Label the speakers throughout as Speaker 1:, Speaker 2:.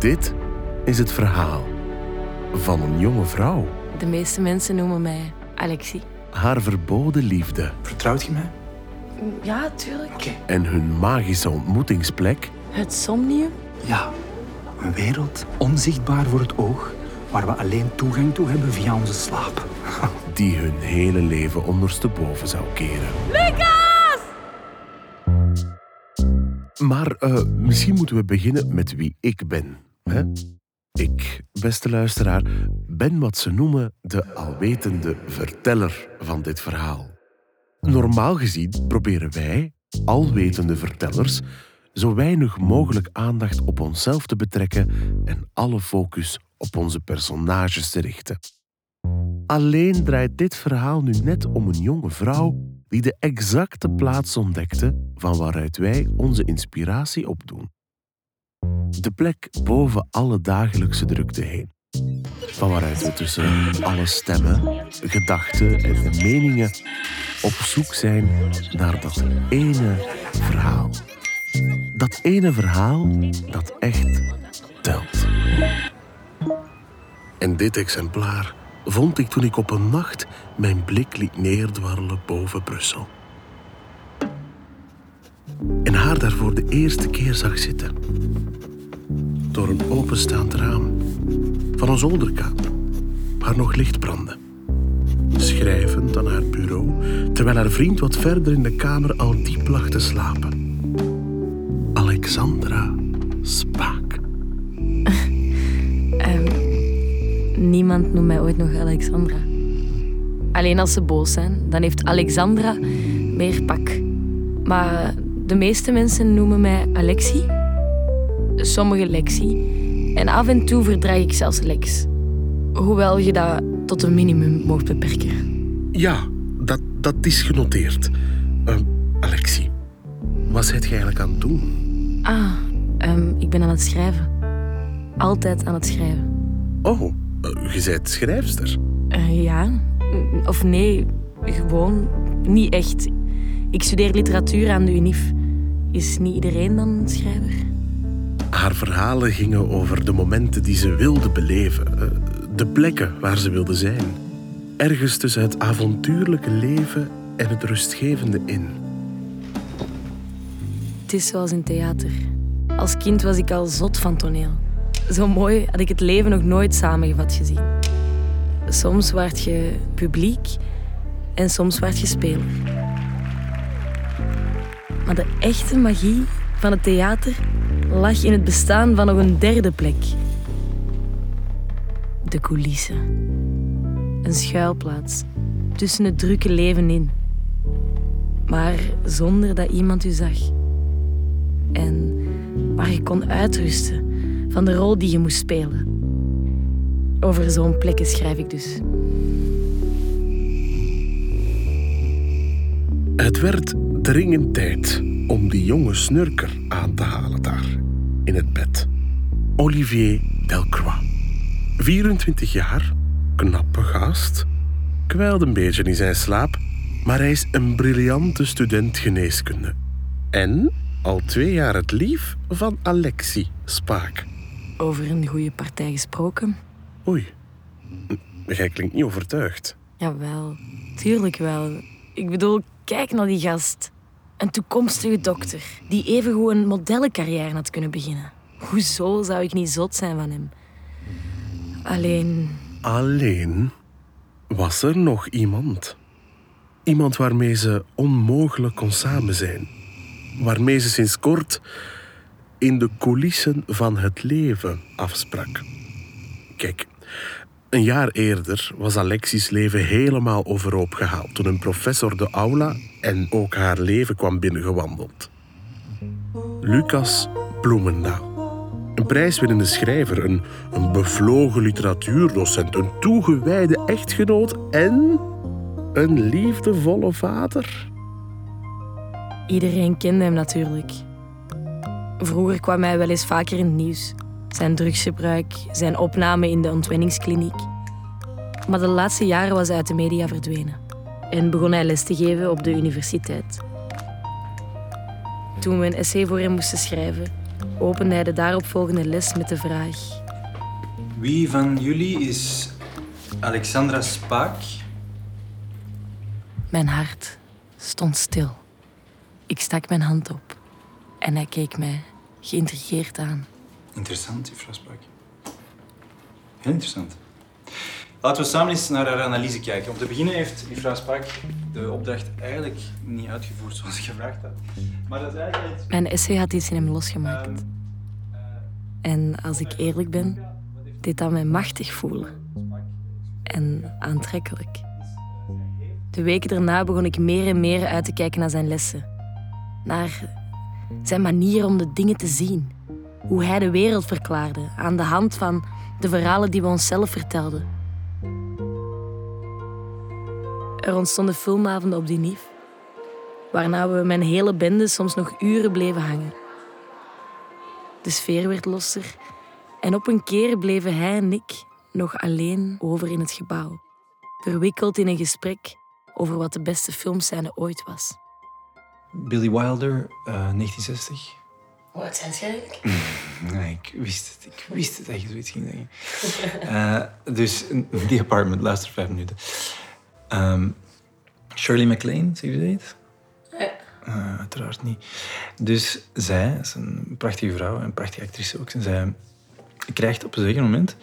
Speaker 1: Dit is het verhaal van een jonge vrouw.
Speaker 2: De meeste mensen noemen mij Alexie.
Speaker 1: Haar verboden liefde
Speaker 3: Vertrouwt je mij?
Speaker 2: Ja, tuurlijk.
Speaker 3: Oké.
Speaker 1: en hun magische ontmoetingsplek
Speaker 2: Het somnium?
Speaker 3: Ja, een wereld onzichtbaar voor het oog, waar we alleen toegang toe hebben via onze slaap.
Speaker 1: die hun hele leven ondersteboven zou keren. Maar eh, misschien moeten we beginnen met wie ik ben. Ik, beste luisteraar, ben wat ze noemen de alwetende verteller van dit verhaal. Normaal gezien proberen wij, alwetende vertellers, zo weinig mogelijk aandacht op onszelf te betrekken en alle focus op onze personages te richten. Alleen draait dit verhaal nu net om een jonge vrouw die de exacte plaats ontdekte van waaruit wij onze inspiratie opdoen. De plek boven alle dagelijkse drukte heen. Van waaruit we tussen alle stemmen, gedachten en meningen op zoek zijn naar dat ene verhaal. Dat ene verhaal dat echt telt. En dit exemplaar vond ik toen ik op een nacht mijn blik liet neerdwarrelen boven Brussel. En haar daar voor de eerste keer zag zitten. Door een openstaand raam van een zolderkamer waar nog licht brandde. Schrijvend aan haar bureau, terwijl haar vriend wat verder in de kamer al diep lag te slapen. Alexandra Spaak.
Speaker 2: Ehm, niemand noemt mij ooit nog Alexandra. Alleen als ze boos zijn, dan heeft Alexandra meer pak. Maar de meeste mensen noemen mij Alexie. Sommige Lexie. En af en toe verdraag ik zelfs Lex. Hoewel je dat tot een minimum mocht beperken.
Speaker 1: Ja, dat, dat is genoteerd. Eh, Alexie, wat zijt je eigenlijk aan het doen?
Speaker 2: Ah, ehm, ik ben aan het schrijven. Altijd aan het schrijven.
Speaker 1: Oh, eh, je bent schrijfster.
Speaker 2: Eh, ja, of nee, gewoon niet echt. Ik studeer literatuur aan de UNIF. Is niet iedereen dan een schrijver?
Speaker 1: Haar verhalen gingen over de momenten die ze wilde beleven, eh, de plekken waar ze wilde zijn. Ergens tussen het avontuurlijke leven en het rustgevende in.
Speaker 2: Het is zoals in theater. Als kind was ik al zot van toneel. Zo mooi had ik het leven nog nooit samengevat gezien. Soms werd je publiek en soms werd je speler. Maar de echte magie van het theater lag in het bestaan van nog een derde plek. De coulissen. Een schuilplaats tussen het drukke leven in. Maar zonder dat iemand u zag. En waar je kon uitrusten van de rol die je moest spelen. Over zo'n plekken schrijf ik dus.
Speaker 1: Het werd dringend tijd om die jonge snurker aan te halen daar, in het bed. Olivier Delcroix. 24 jaar, knappe gast, kwijlt een beetje in zijn slaap, maar hij is een briljante student geneeskunde. En al twee jaar het lief van Alexie Spaak.
Speaker 2: Over een goede partij gesproken?
Speaker 1: Oei, jij klinkt niet overtuigd.
Speaker 2: Jawel, tuurlijk wel. Ik bedoel, kijk naar die gast. Een toekomstige dokter die evengoed een modellencarrière had kunnen beginnen. Hoezo zou ik niet zot zijn van hem? Alleen,
Speaker 1: Alleen was er nog iemand. Iemand waarmee ze onmogelijk kon samen zijn. Waarmee ze sinds kort in de coulissen van het leven afsprak. Kijk, een jaar eerder was Alexis leven helemaal overhoop gehaald toen een professor de aula en ook haar leven kwam binnengewandeld. Lucas Bloemendaal. Een prijswinnende schrijver, een, een bevlogen literatuurdocent, een toegewijde echtgenoot en een liefdevolle vader.
Speaker 2: iedereen kende hem natuurlijk. Vroeger kwam hij wel eens vaker in het nieuws. Zijn drugsgebruik, zijn opname in de ontwenningskliniek. Maar de laatste jaren was hij uit de media verdwenen. En begon hij les te geven op de universiteit. Toen we een essay voor hem moesten schrijven, opende hij de daaropvolgende les met de vraag:
Speaker 3: Wie van jullie is Alexandra Spaak?
Speaker 2: Mijn hart stond stil. Ik stak mijn hand op en hij keek mij geïntrigeerd aan.
Speaker 3: Interessant, juffrouw Spaak. Heel interessant. Laten we samen eens naar haar analyse kijken. Om te beginnen heeft juffrouw Spaak de opdracht eigenlijk niet uitgevoerd zoals gevraagd had. Maar dat is eigenlijk.
Speaker 2: Mijn essay had iets in hem losgemaakt.
Speaker 3: Ehm,
Speaker 2: En als ik eerlijk ben, deed dat mij machtig voelen. En aantrekkelijk. De weken daarna begon ik meer en meer uit te kijken naar zijn lessen. Naar zijn manier om de dingen te zien. Hoe hij de wereld verklaarde aan de hand van de verhalen die we onszelf vertelden. Er ontstonden filmavonden op die Nief, waarna we mijn hele bende soms nog uren bleven hangen. De sfeer werd losser en op een keer bleven hij en ik nog alleen over in het gebouw, verwikkeld in een gesprek over wat de beste filmscène ooit was.
Speaker 3: Billy Wilder, eh, 1960.
Speaker 2: Wat zijn jij?
Speaker 3: Nee, ik wist het. Ik wist het dat je zoiets ging zeggen. Eh, dus die apartment, luister vijf minuten. Ehm, Shirley MacLaine, zeg je dat? Eh, uiteraard niet. Dus zij, is een prachtige vrouw, een prachtige actrice ook. En zij krijgt op een zeker moment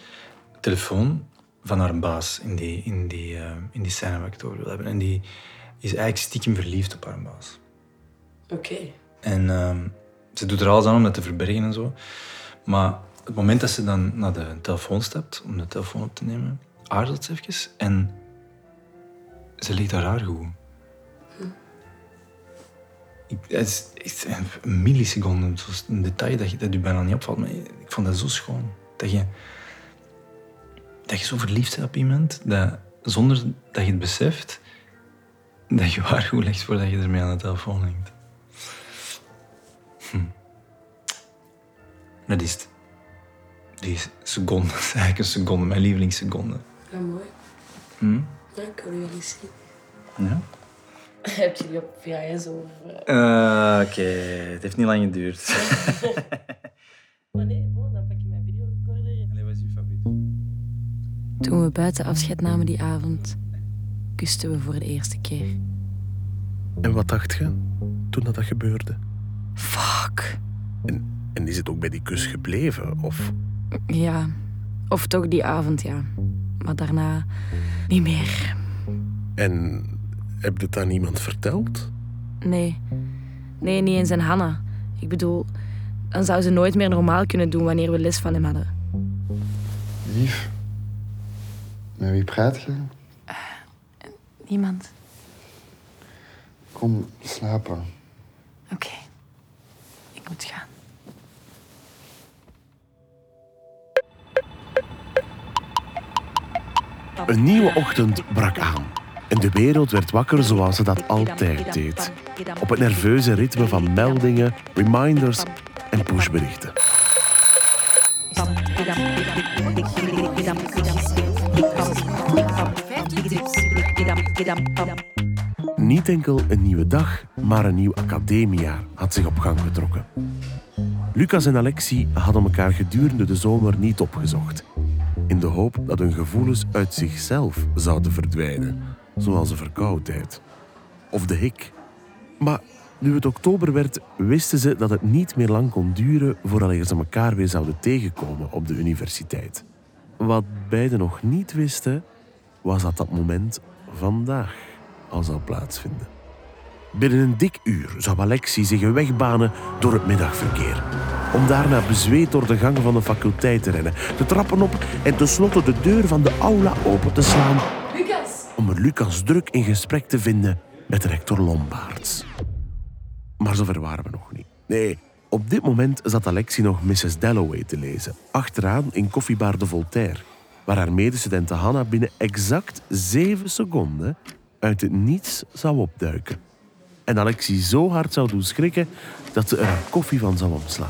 Speaker 3: een telefoon van haar baas in die, in die, eh, in die scène waar ik het over wil hebben. En die is eigenlijk stiekem verliefd op haar baas.
Speaker 2: Oké.
Speaker 3: En ehm, ze doet er alles aan om dat te verbergen en zo. Maar het moment dat ze dan naar de telefoon stapt om de telefoon op te nemen, aarzelt ze even en ze legt haar haar goed. Ik, het is een milliseconde, een detail dat je, dat je bijna niet opvalt. Maar ik vond dat zo schoon. Dat je, dat je zo verliefd bent op iemand, dat zonder dat je het beseft, dat je haar goed legt voordat je ermee aan de telefoon hangt. Dat is het. Die seconde, dat is eigenlijk een seconde, mijn lievelingsseconde.
Speaker 2: Ja, mooi.
Speaker 3: Hm?
Speaker 2: Ja, ik wil jullie zien.
Speaker 3: Ja?
Speaker 2: Heb je die op VHS over?
Speaker 3: Eh, Oké, het heeft niet lang geduurd.
Speaker 2: Maar nee, bon, dan pak je mijn videorecorder.
Speaker 3: Allee, wat is uw favoriet?
Speaker 2: Toen we buiten afscheid namen die avond, kusten we voor de eerste keer.
Speaker 1: En wat dacht je toen dat, dat gebeurde?
Speaker 2: Fuck.
Speaker 1: En, en is het ook bij die kus gebleven? Of
Speaker 2: Ja, of toch die avond, ja. Maar daarna niet meer.
Speaker 1: En heb je het aan iemand verteld?
Speaker 2: Nee. Nee, niet eens aan Hanna. Ik bedoel, dan zou ze nooit meer normaal kunnen doen wanneer we les van hem hadden.
Speaker 4: Lief, met wie praat je?
Speaker 2: Niemand.
Speaker 4: Kom slapen.
Speaker 2: Oké. Ik moet gaan.
Speaker 1: Een nieuwe ochtend brak aan. En de wereld werd wakker zoals ze dat altijd deed. Op het nerveuze ritme van meldingen, reminders en pushberichten. Niet enkel een nieuwe dag, maar een nieuw academiejaar had zich op gang getrokken. Lucas en Alexie hadden elkaar gedurende de zomer niet opgezocht. In de hoop dat hun gevoelens uit zichzelf zouden verdwijnen, zoals de verkoudheid of de hik. Maar nu het oktober werd, wisten ze dat het niet meer lang kon duren vooraleer ze elkaar weer zouden tegenkomen op de universiteit. Wat beiden nog niet wisten, was dat dat moment vandaag al zou plaatsvinden. Binnen een dik uur zou Alexie zich een weg banen door het middagverkeer. Om daarna bezweet door de gangen van de faculteit te rennen, de trappen op en tenslotte de deur van de aula open te slaan. Om er Lucas druk in gesprek te vinden met rector Lombaerts. Maar zover waren we nog niet. Nee, op dit moment zat Alexie nog Mrs. Dalloway te lezen, achteraan in koffiebar de Voltaire, waar haar medestudente Hanna binnen exact zeven seconden uit het niets zou opduiken. En Alexie zo hard zou doen schrikken dat ze er koffie van zou omslaan.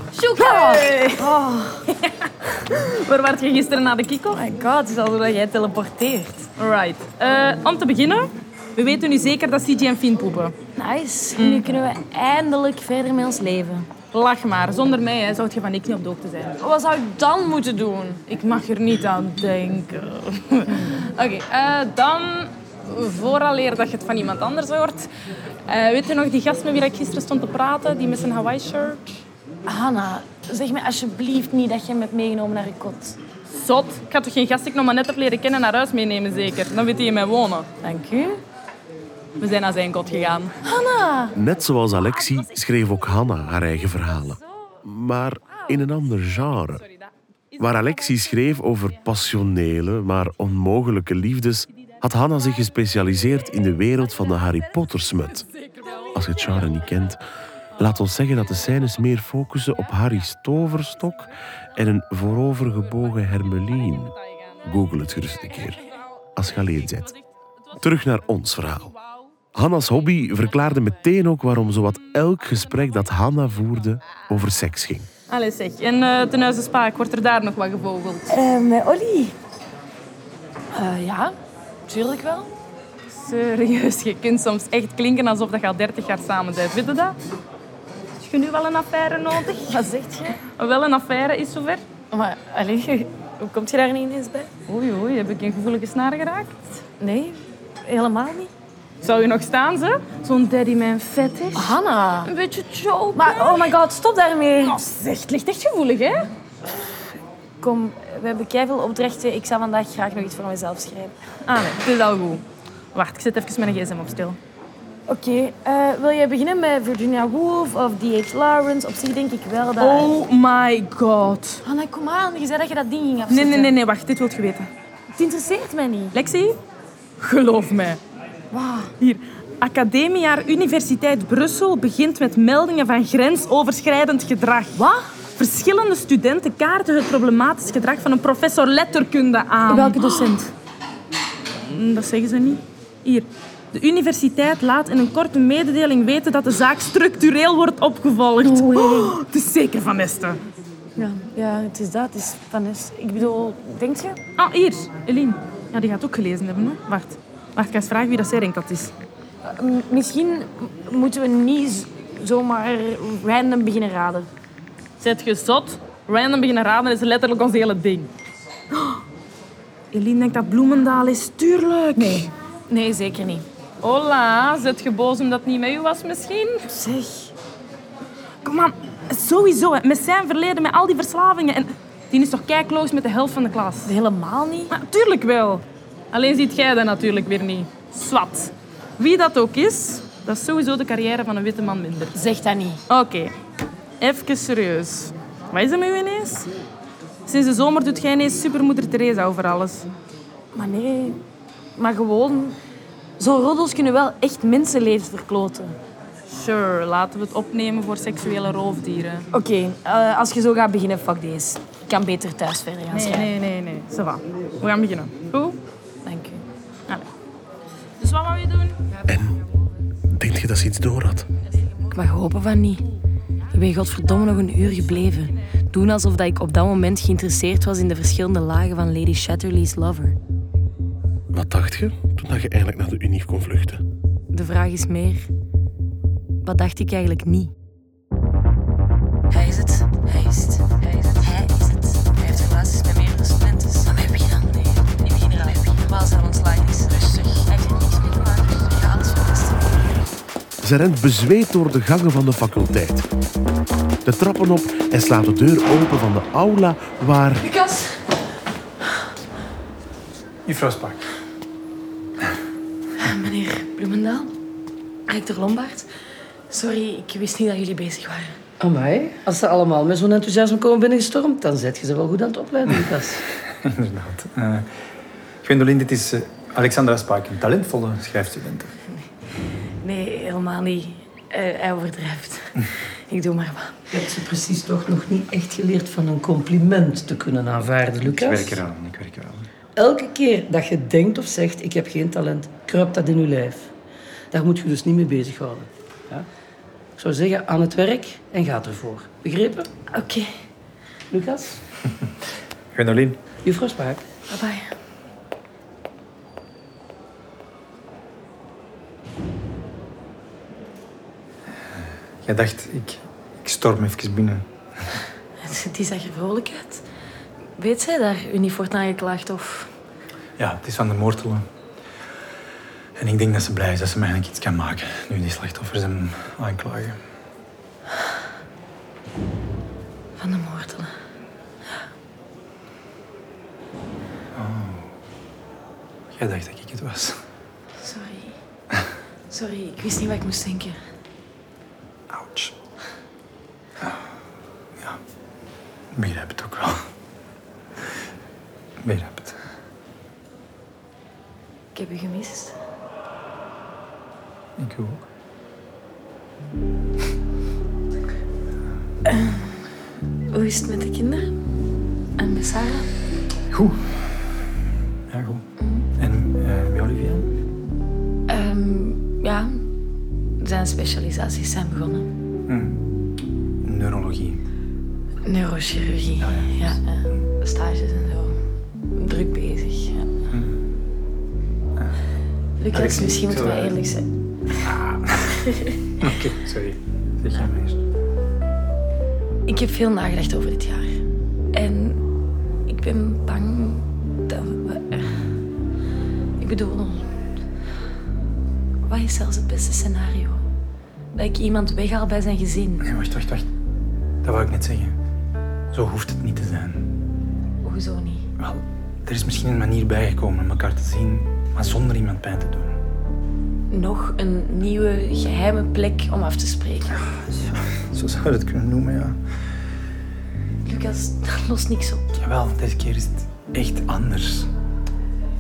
Speaker 5: Waar werd je gisteren na de kick-off?
Speaker 6: Oh my god, het is alsof jij teleporteert.
Speaker 5: Right. Eh, om te beginnen, we weten nu zeker dat CG en Fien poepen.
Speaker 2: Nice. Nu kunnen we eindelijk verder met ons leven.
Speaker 5: Lach maar. Zonder mij hè, zou je van niks niet op de hoogte zijn.
Speaker 6: Wat zou ik dan moeten doen?
Speaker 5: Ik mag er niet aan denken. Oké, eh, dan... Vooraleer dat je het van iemand anders hoort. Eh, weet je nog die gast met wie ik gisteren stond te praten? Die met zijn Hawaii-shirt?
Speaker 6: Hanna, zeg me alsjeblieft niet dat je me hebt meegenomen naar je kot.
Speaker 5: Zot. Ik ga toch geen gast die ik nog maar net heb leren kennen naar huis meenemen, zeker? Dan weet hij in mij wonen.
Speaker 6: Dank u.
Speaker 5: We zijn naar zijn kot gegaan.
Speaker 6: Hanna!
Speaker 1: Net zoals Alexie schreef ook Hanna haar eigen verhalen. Maar in een ander genre. Waar Alexie schreef over passionele, maar onmogelijke liefdes, had Hanna zich gespecialiseerd in de wereld van de Harry Potter-smut. Als je het genre niet kent, laat ons zeggen dat de scènes meer focussen op Harry's toverstok en een voorovergebogen hermelien. Google het gerust een keer, als je alleen bent. Terug naar ons verhaal. Hanna's hobby verklaarde meteen ook waarom zowat elk gesprek dat Hanna voerde over seks ging.
Speaker 5: Allee zeg. En eh ten huize Spaak, wordt er daar nog wat gevogeld?
Speaker 6: Eh, met Olly? Eh, ja, tuurlijk wel.
Speaker 5: Serieus, je kunt soms echt klinken alsof dat je al 30 jaar samen bent. Weet je dat? Heb je nu wel een affaire nodig?
Speaker 6: Wat zegt je?
Speaker 5: Wel een affaire is zover.
Speaker 6: Maar, allee, hoe kom je daar niet ineens bij?
Speaker 5: Oei, oei, heb ik een gevoelige snaar geraakt?
Speaker 6: Nee, helemaal niet.
Speaker 5: Zou je nog staan, ze? Zo'n daddy man fetish?
Speaker 6: Hanna!
Speaker 5: Een beetje joke.
Speaker 6: Maar, oh my god, stop daarmee.
Speaker 5: Oh, zeg, het ligt echt gevoelig, hè?
Speaker 6: Kom, we hebben veel opdrachten. Ik zou vandaag graag nog iets voor mezelf schrijven.
Speaker 5: Ah, nee, het is al goed. Wacht, ik zet even mijn gsm op stil.
Speaker 6: Oké, eh, wil jij beginnen met Virginia Woolf of D.H. Lawrence? Op zich denk ik wel dat...
Speaker 5: Oh my god.
Speaker 6: Hanna, kom aan. Je zei dat je dat ding ging
Speaker 5: Nee,
Speaker 6: afzetten.
Speaker 5: nee, nee, nee, wacht. Dit wilt je weten.
Speaker 6: Het interesseert mij niet.
Speaker 5: Lexi? Geloof mij.
Speaker 6: Wow.
Speaker 5: Hier. Academiejaar Universiteit Brussel begint met meldingen van grensoverschrijdend gedrag.
Speaker 6: Wat?
Speaker 5: Verschillende studenten kaarten het problematisch gedrag van een professor letterkunde aan.
Speaker 6: Welke docent?
Speaker 5: Mm, Dat zeggen ze niet. Hier. De universiteit laat in een korte mededeling weten dat de zaak structureel wordt opgevolgd.
Speaker 6: Oei.
Speaker 5: Oh, het is zeker van Esten.
Speaker 6: Ja, ja, het is dat. Het is van. Ik bedoel, denk je?
Speaker 5: Ah, hier. Eline. Ja, die gaat ook gelezen hebben. Hè? Wacht. Wacht, ik ga eens vragen wie dat zij denkt dat is.
Speaker 6: Misschien moeten we niet zomaar random beginnen raden.
Speaker 5: Zet je zot? Random beginnen raden is letterlijk ons hele ding. Oh, Eline denkt dat Bloemendaal is. Tuurlijk.
Speaker 6: Nee. Nee, zeker niet.
Speaker 5: Hola, zet je boos omdat het niet met u was misschien?
Speaker 6: Zeg.
Speaker 5: Kom aan, sowieso. hè. Met zijn verleden, met al die verslavingen. En die is toch kijkloos met de helft van de klas?
Speaker 6: Helemaal niet.
Speaker 5: Maar tuurlijk wel. Alleen ziet jij dat natuurlijk weer niet. Swat. Wie dat ook is, dat is sowieso de carrière van een witte man minder.
Speaker 6: Zeg dat niet.
Speaker 5: Oké, even serieus. Wat is er met u ineens? Sinds de zomer doet jij ineens supermoeder Teresa over alles.
Speaker 6: Maar nee. Maar gewoon... Zo'n roddels kunnen wel echt mensenlevens verkloten.
Speaker 5: Sure, laten we het opnemen voor seksuele roofdieren.
Speaker 6: Oké, eh, als je zo gaat beginnen, fuck deze. Ik kan beter thuis verder gaan
Speaker 5: Nee,
Speaker 6: schrijven.
Speaker 5: nee, nee, nee. Ça va. We gaan beginnen. Goed?
Speaker 6: Dank u.
Speaker 5: Allee. Dus wat wou je doen?
Speaker 1: Denk je dat ze iets door had?
Speaker 2: Ik mag hopen van niet. Ik ben godverdomme nog een uur gebleven. Doen alsof dat ik op dat moment geïnteresseerd was in de verschillende lagen van Lady Chatterley's lover.
Speaker 1: Wat dacht je toen dat je eigenlijk naar de Unie kon vluchten?
Speaker 2: De vraag is meer... Wat dacht ik eigenlijk niet? Hij is het. Hij is het. Hij is het. Hij is het. Hij heeft relaties met meerdere studenten. Maar met wie dan? Nee, niet aan. Terwijl ze aan ons line is. Rustig. Hij
Speaker 1: Ze rent bezweet door de gangen van de faculteit. De trappen op en slaat de deur open van de aula waar...
Speaker 6: Lucas!
Speaker 3: Juffrouw Spaak.
Speaker 2: Meneer Bloemendaal, rector Lombard. Sorry, ik wist niet dat jullie bezig waren.
Speaker 7: Amai, als ze allemaal met zo'n enthousiasme komen binnengestormd, dan zet je ze wel goed aan het opleiden, Lucas.
Speaker 3: Inderdaad. Eh Gwendoline, dit is eh, Alexandra Spaak, een talentvolle schrijfstudent.
Speaker 2: Helemaal niet. Eh, hij overdrijft. ik doe maar wat.
Speaker 7: Je hebt ze precies toch nog niet echt geleerd van een compliment te kunnen aanvaarden,
Speaker 3: Ik
Speaker 7: Lucas.
Speaker 3: werk eraan, ik werk eraan.
Speaker 7: Elke keer dat je denkt of zegt, ik heb geen talent, kruipt dat in je lijf. Daar moet je dus niet mee bezighouden. Ja? Ik zou zeggen, aan het werk en gaat ervoor. Begrepen?
Speaker 2: Oké,
Speaker 7: Lucas?
Speaker 3: Gwendoline,
Speaker 7: Juffrouw Spaak.
Speaker 2: bye
Speaker 3: jij dacht, ik, ik storm even binnen.
Speaker 2: Die zag er vrolijk uit. Weet zij daar u niet voor aangeklaagd of...
Speaker 3: Ja, het is van de moortelen. En ik denk dat ze blij is dat ze mij eigenlijk iets kan maken. Nu die slachtoffers hem aanklagen.
Speaker 2: Van de moordelen.
Speaker 3: Jij dacht dat ik het was.
Speaker 2: Sorry. Sorry, ik wist niet wat ik moest denken.
Speaker 3: Ouch. Ja, begrijp het ook wel. Begrijp het.
Speaker 2: Ik heb u gemist.
Speaker 3: Ik ook.
Speaker 2: Hoe is het met de kinderen? En met Sarah?
Speaker 3: Goed. Ja, goed. En eh bij Olivia?
Speaker 2: Ehm, ja, zijn specialisaties zijn begonnen. Neurochirurgie. Ja, eh, stages en zo. Druk bezig. Ja. Lucas,
Speaker 3: Alexis,
Speaker 2: misschien moeten we eerlijk zijn.
Speaker 3: Oké, sorry. Zeg jij maar.
Speaker 2: Ik heb veel nagedacht over dit jaar. En ik ben bang dat we... eh, Ik bedoel... Wat is zelfs het beste scenario? Dat ik iemand weghaal bij zijn gezin.
Speaker 3: Nee, wacht, wacht, wacht. Dat wou ik net zeggen. Zo hoeft het niet te zijn.
Speaker 2: Hoezo niet?
Speaker 3: Wel, er is misschien een manier bijgekomen om elkaar te zien, maar zonder iemand pijn te doen.
Speaker 2: Nog een nieuwe geheime plek om af te spreken.
Speaker 3: Zo zou je het kunnen noemen, ja.
Speaker 2: Lucas, dat lost niks op.
Speaker 3: Jawel, deze keer is het echt anders.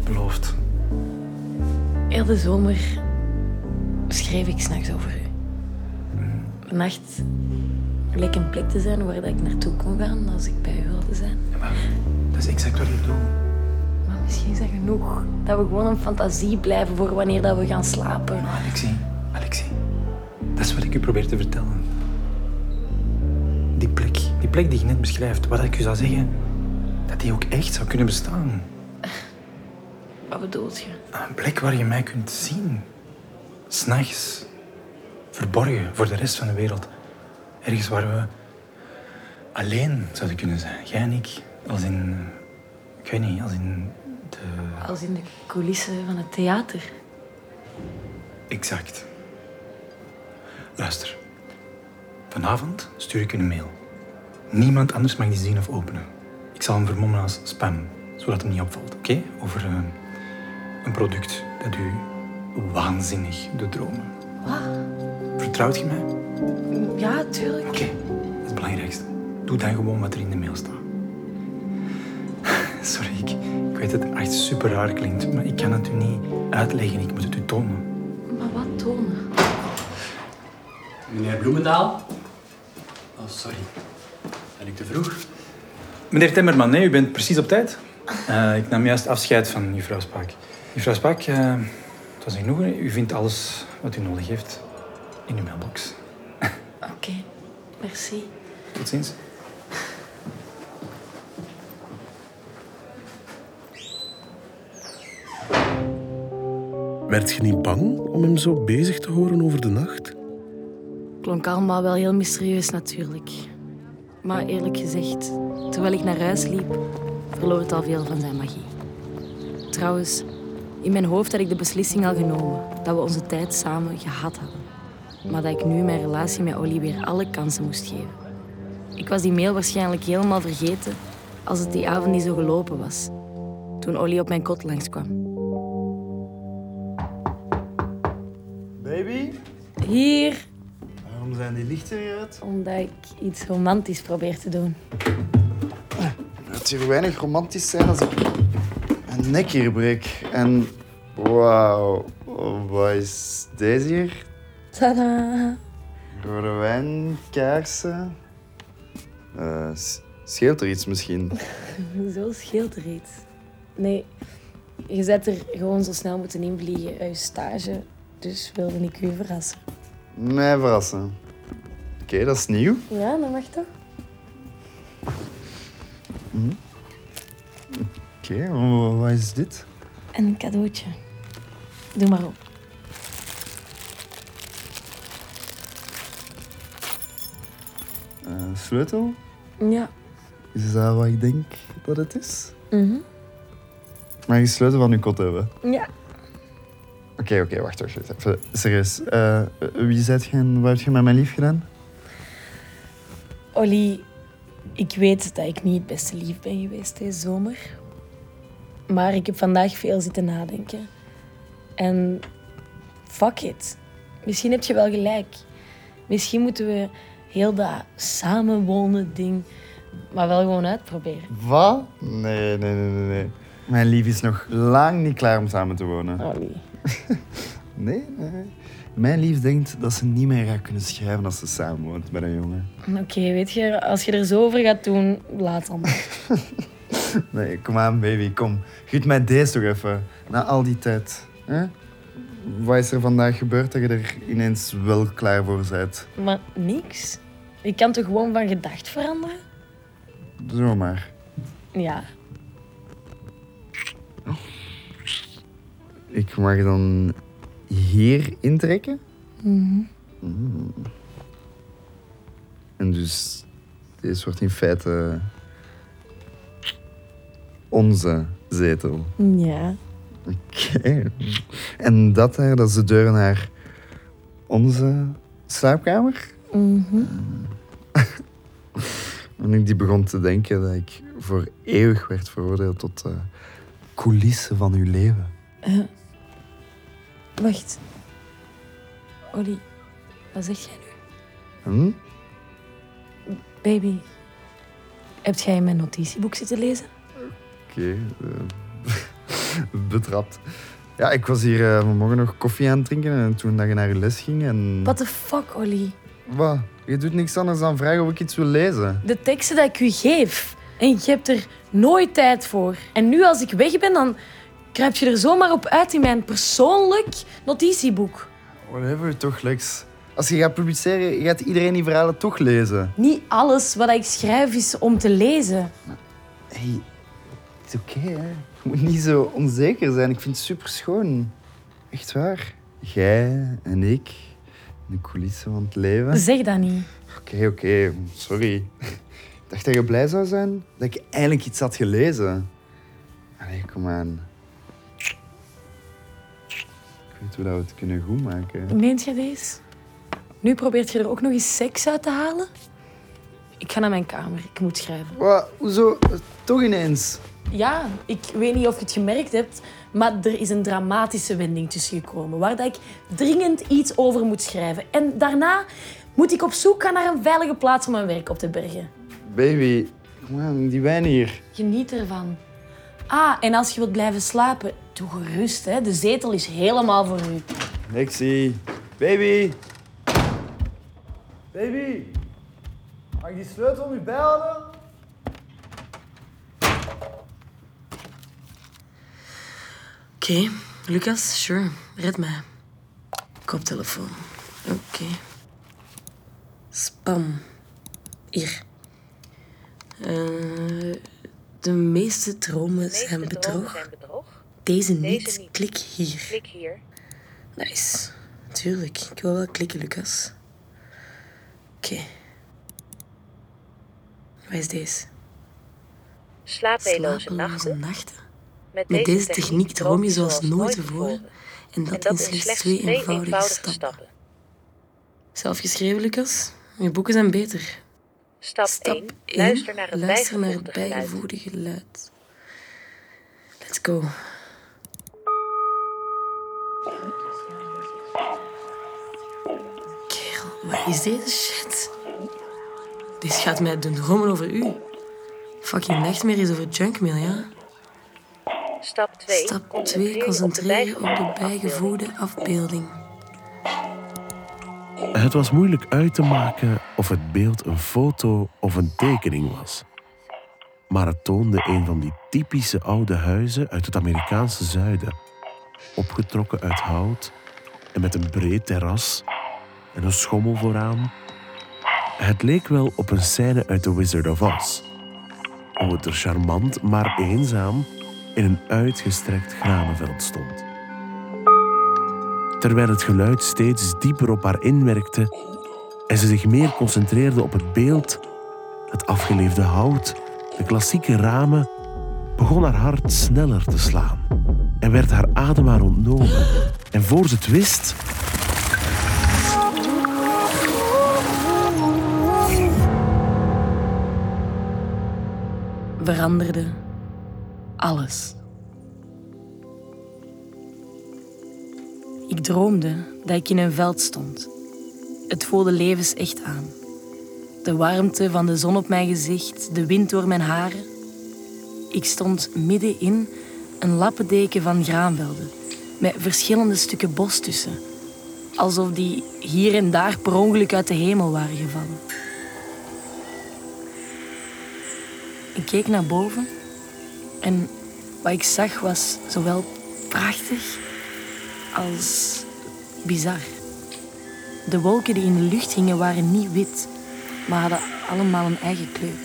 Speaker 3: Beloofd.
Speaker 2: Heel de zomer schreef ik s'nachts over u. Vannacht leek een plek te zijn waar dat ik naartoe kon gaan als ik bij u wilde zijn.
Speaker 3: Ja, maar dat is exact wat ik doe.
Speaker 2: Maar misschien is dat genoeg. Dat we gewoon een fantasie blijven voor wanneer dat we gaan slapen.
Speaker 3: Maar Alexie, Alexie, dat is wat ik u probeer te vertellen. Die plek, die plek die je net beschrijft, wat ik u zou zeggen, dat die ook echt zou kunnen bestaan.
Speaker 2: Wat bedoelt je?
Speaker 3: Een plek waar je mij kunt zien. S'nachts. Verborgen voor de rest van de wereld. Ergens waar we alleen zouden kunnen zijn. Jij en ik. Als in... Ik weet niet, als in de...
Speaker 2: Als in de coulissen van het theater.
Speaker 3: Exact. Luister. Vanavond stuur ik een mail. Niemand anders mag die zien of openen. Ik zal hem vermommen als spam, zodat het niet opvalt, oké? Over eh, een product dat u waanzinnig doet dromen.
Speaker 2: Wat?
Speaker 3: Vertrouwt je mij?
Speaker 2: Ja, tuurlijk.
Speaker 3: Oké, dat is het belangrijkste. Doe dan gewoon wat er in de mail staat. Sorry, ik, ik weet dat het echt super raar klinkt, maar ik kan het u niet uitleggen. Ik moet het u tonen.
Speaker 2: Maar wat tonen?
Speaker 8: Meneer Bloemendaal? Oh, sorry. Ben ik te vroeg?
Speaker 3: Meneer Timmerman, nee, u bent precies op tijd. Eh, ik nam juist afscheid van mevrouw Spaak. Mevrouw Spaak, eh, het was een genoegen. U vindt alles wat u nodig heeft in uw mailbox.
Speaker 2: Merci.
Speaker 3: Tot ziens.
Speaker 1: Werd je niet bang om hem zo bezig te horen over de nacht?
Speaker 2: Klonk allemaal wel heel mysterieus natuurlijk. Maar eerlijk gezegd, terwijl ik naar huis liep, verloor het al veel van zijn magie. Trouwens, in mijn hoofd had ik de beslissing al genomen dat we onze tijd samen gehad hadden. Maar dat ik nu mijn relatie met Olly weer alle kansen moest geven. Ik was die mail waarschijnlijk helemaal vergeten als het die avond niet zo gelopen was. Toen Olly op mijn kot langskwam.
Speaker 4: Baby,
Speaker 2: Hier,
Speaker 4: waarom zijn die lichten niet uit?
Speaker 2: omdat ik iets romantisch probeer te doen.
Speaker 4: Het hier weinig romantisch zijn als ik mijn nek hier breek. En wauw, wat is deze hier?
Speaker 2: Tada!
Speaker 4: Wijn, kaarsen. Eh, scheelt er iets misschien?
Speaker 2: Zo scheelt er iets. Nee, je zet er gewoon zo snel moeten invliegen uit je stage. Dus wilde ik u verrassen.
Speaker 4: Mij verrassen. Oké, dat is nieuw.
Speaker 2: Ja, dat mag toch?
Speaker 4: Oké, wa- wat is dit?
Speaker 2: Een cadeautje. Doe maar op.
Speaker 4: sleutel?
Speaker 2: Ja.
Speaker 4: Is dat wat ik denk dat het is?
Speaker 2: Mhm.
Speaker 4: Mag je sleutel van uw kot hebben?
Speaker 2: Ja.
Speaker 4: Oké, oké, wacht, wacht, wacht. Even serieus. Eh, wie zijt je en wat heb je met mijn lief gedaan?
Speaker 2: Olly, ik weet dat ik niet het beste lief ben geweest deze zomer. Maar ik heb vandaag veel zitten nadenken. En fuck it. Misschien heb je wel gelijk. Misschien moeten we heel dat samenwonen ding maar wel gewoon uitproberen.
Speaker 4: Wat? Nee, nee, nee, nee, nee. Mijn lief is nog lang niet klaar om samen te wonen.
Speaker 2: Olly.
Speaker 4: Nee, nee. nee. Mijn lief denkt dat ze niet meer gaat kunnen schrijven als ze samen woont met een jongen.
Speaker 2: Oké, weet je, als je er zo over gaat doen, laat dan.
Speaker 4: Nee, kom aan, baby, kom. Giet mij deze toch even. Na al die tijd. hè? Wat is er vandaag gebeurd dat je er ineens wel klaar voor bent?
Speaker 2: Maar niks. Je kan toch gewoon van gedacht veranderen?
Speaker 4: Zomaar.
Speaker 2: Ja.
Speaker 4: Ik mag dan hier intrekken? Mm. En dus, deze wordt in feite onze zetel.
Speaker 2: Ja.
Speaker 4: Oké. En dat daar, dat is de deur naar onze slaapkamer?
Speaker 2: Mhm.
Speaker 4: En ik die begon te denken dat ik voor eeuwig werd veroordeeld tot de coulissen van uw leven.
Speaker 2: Eh, wacht. Olly, wat zeg jij nu?
Speaker 4: Hm?
Speaker 2: Baby, heb jij mijn notitieboek zitten lezen?
Speaker 4: Oké. eh, betrapt. Ja, ik was hier eh, vanmorgen nog koffie aan het drinken en toen dat je naar je les ging en...
Speaker 2: What the fuck, Olly?
Speaker 4: Wat? Je doet niks anders dan vragen of ik iets wil lezen.
Speaker 2: De teksten dat ik u geef. En je hebt er nooit tijd voor. En nu als ik weg ben, dan kruip je er zomaar op uit in mijn persoonlijk notitieboek.
Speaker 4: Whatever, toch, Lex. Als je gaat publiceren, gaat iedereen die verhalen toch lezen.
Speaker 2: Niet alles wat ik schrijf is om te lezen.
Speaker 4: hey, het is oké, hè. Moet niet zo onzeker zijn. Ik vind het super schoon. Echt waar. Jij en ik, in de coulissen van het leven.
Speaker 2: Zeg dat niet.
Speaker 4: Oké, oké, sorry. Ik dacht dat je blij zou zijn dat ik eindelijk iets had gelezen. Allee, kom aan. Ik weet hoe dat we het kunnen goed maken.
Speaker 2: Meent je deze? Nu probeert je er ook nog eens seks uit te halen? Ik ga naar mijn kamer. Ik moet schrijven.
Speaker 4: Wat? Hoezo? Toch ineens?
Speaker 2: Ja, ik weet niet of je het gemerkt hebt, maar er is een dramatische wending tussen gekomen waar dat ik dringend iets over moet schrijven. En daarna moet ik op zoek gaan naar een veilige plaats om mijn werk op te bergen.
Speaker 4: Baby, kom aan, die wijn hier.
Speaker 2: Geniet ervan. Ah, en als je wilt blijven slapen, doe gerust. Hè. De zetel is helemaal voor u.
Speaker 4: Lexie. Baby. Baby. Mag ik die sleutel nu bijhouden?
Speaker 2: Oké, Lucas, sure. Red mij. Koptelefoon. Oké. Spam. Hier. Eh, de meeste dromen zijn bedrog. Deze niet. Klik hier.
Speaker 9: Klik hier.
Speaker 2: Nice. Tuurlijk, ik wil wel klikken, Lucas. Oké. Wat is deze?
Speaker 9: Slapeloze
Speaker 2: Slapeloze
Speaker 9: nachten.
Speaker 2: nachten.
Speaker 9: Met,
Speaker 2: deze techniek droom je zoals nooit tevoren. En dat, in slechts twee eenvoudige stappen. Zelf geschreven, Lucas? Je boeken zijn beter.
Speaker 9: Stap,
Speaker 2: Stap
Speaker 9: 1.
Speaker 2: 1.
Speaker 9: Luister naar het
Speaker 2: Luister naar het
Speaker 9: bijgevoegde geluid.
Speaker 2: Let's go. Kerel, wat is deze shit? Dit gaat mij doen dromen over u. Fucking nachtmerries over junkmail, ja?
Speaker 9: Stap 2.
Speaker 2: Stap 2. Concentreren op de bijgevoegde afbeelding.
Speaker 1: Het was moeilijk uit te maken of het beeld een foto of een tekening was. Maar het toonde een van die typische oude huizen uit het Amerikaanse zuiden. Opgetrokken uit hout en met een breed terras en een schommel vooraan. Het leek wel op een scène uit The Wizard of Oz. Hoe het er charmant, maar eenzaam in een uitgestrekt granenveld stond. Terwijl het geluid steeds dieper op haar inwerkte en ze zich meer concentreerde op het beeld, het afgeleefde hout, de klassieke ramen, begon haar hart sneller te slaan en werd haar adem haar ontnomen. En voor ze het wist,
Speaker 2: veranderde alles. Ik droomde dat ik in een veld stond. Het voelde levensecht aan. De warmte van de zon op mijn gezicht, de wind door mijn haren. Ik stond midden in een lappendeken van graanvelden, met verschillende stukken bos tussen. Alsof die hier en daar per ongeluk uit de hemel waren gevallen. Ik keek naar boven en wat ik zag was zowel prachtig als bizar. De wolken die in de lucht hingen waren niet wit, maar hadden allemaal een eigen kleur.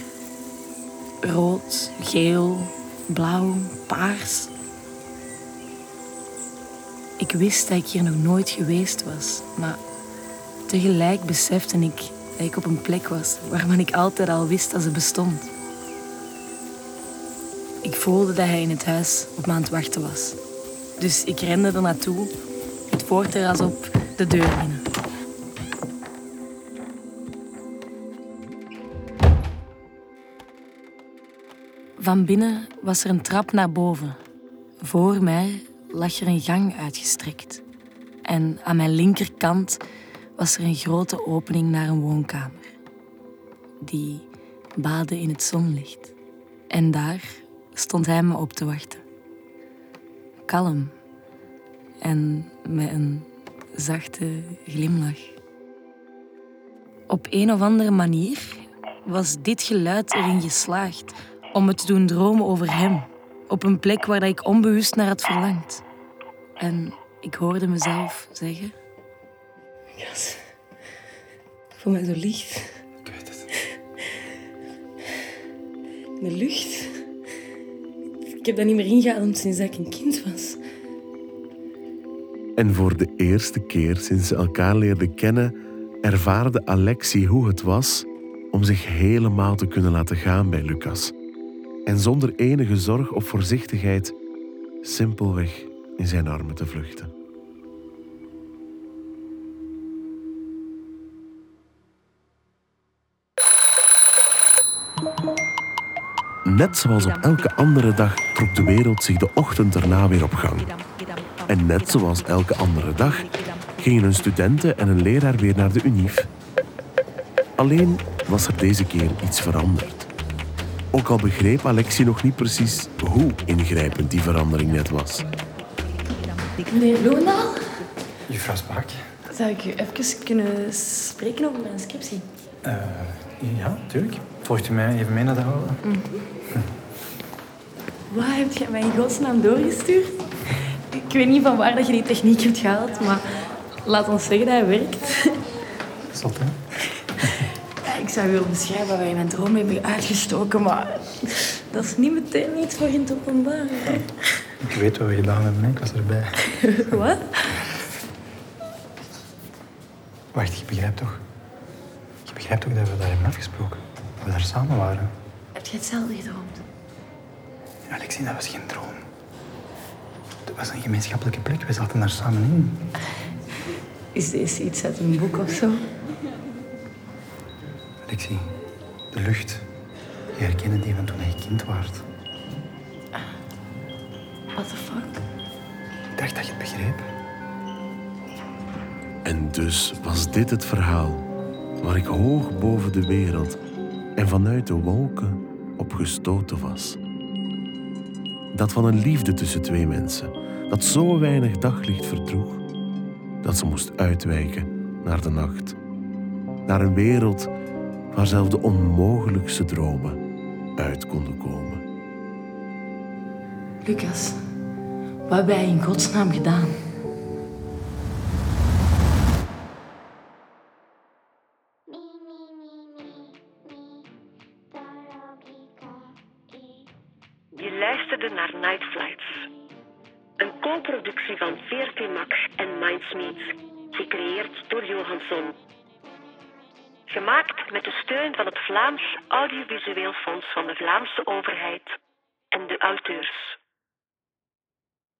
Speaker 2: Rood, geel, blauw, paars. Ik wist dat ik hier nog nooit geweest was, maar tegelijk besefte ik dat ik op een plek was waarvan ik altijd al wist dat ze bestond. Ik voelde dat hij in het huis op me aan het wachten was. Dus ik rende er naartoe, het voorterras op, de deur binnen. Van binnen was er een trap naar boven. Voor mij lag er een gang uitgestrekt. En aan mijn linkerkant was er een grote opening naar een woonkamer. Die baadde in het zonlicht. En daar stond hij me op te wachten. Kalm en met een zachte glimlach. Op een of andere manier was dit geluid erin geslaagd om me te doen dromen over hem, op een plek waar ik onbewust naar had verlangd. En ik hoorde mezelf zeggen:
Speaker 10: Yes. Ik voel mij zo licht.
Speaker 3: Ik weet het.
Speaker 10: De lucht. Ik heb dat niet meer ingeademd sinds ik een kind was.
Speaker 1: En voor de eerste keer sinds ze elkaar leerden kennen, ervaarde Alexie hoe het was om zich helemaal te kunnen laten gaan bij Lucas. En zonder enige zorg of voorzichtigheid simpelweg in zijn armen te vluchten. Net zoals op elke andere dag trok de wereld zich de ochtend erna weer op gang. En net zoals elke andere dag gingen een studenten en een leraar weer naar de UNIF. Alleen was er deze keer iets veranderd. Ook al begreep Alexie nog niet precies hoe ingrijpend die verandering net was.
Speaker 10: Meneer Bloemendaal,
Speaker 3: Juffrouw Spaak?
Speaker 10: zou ik u even kunnen spreken over mijn scriptie?
Speaker 3: Eh, ja, tuurlijk. Volgt u mij even mee naar de aula?
Speaker 10: Wat heb je mij in godsnaam doorgestuurd? Ik weet niet van waar dat je die techniek hebt gehaald, maar laat ons zeggen dat hij werkt.
Speaker 3: Zot, hè?
Speaker 10: Ja, Ik zou willen beschrijven wij in mijn droom hebben uitgestoken, maar dat is niet meteen iets voor in het openbaar. hè.
Speaker 3: Ik weet wat we gedaan hebben, ik was erbij.
Speaker 10: Wat?
Speaker 3: Wacht, je begrijpt toch? Je begrijpt toch dat we daar hebben afgesproken? Dat we daar samen waren?
Speaker 10: Heb je hetzelfde gedroomd?
Speaker 3: Alexie, dat was geen droom. Het was een gemeenschappelijke plek, we zaten daar samen in.
Speaker 10: Is deze iets uit een boek of zo?
Speaker 3: Alexie, de lucht. Je herkende die van toen je kind was.
Speaker 10: What the fuck?
Speaker 3: Ik dacht dat je het begreep.
Speaker 1: En dus was dit het verhaal waar ik hoog boven de wereld en vanuit de wolken op gestoten was. Dat van een liefde tussen twee mensen, dat zo weinig daglicht verdroeg, dat ze moest uitwijken naar de nacht. Naar een wereld waar zelfs de onmogelijkste dromen uit konden komen.
Speaker 10: Lucas, wat heb jij in godsnaam gedaan? Vlaams Audiovisueel Fonds van de Vlaamse overheid en de auteurs.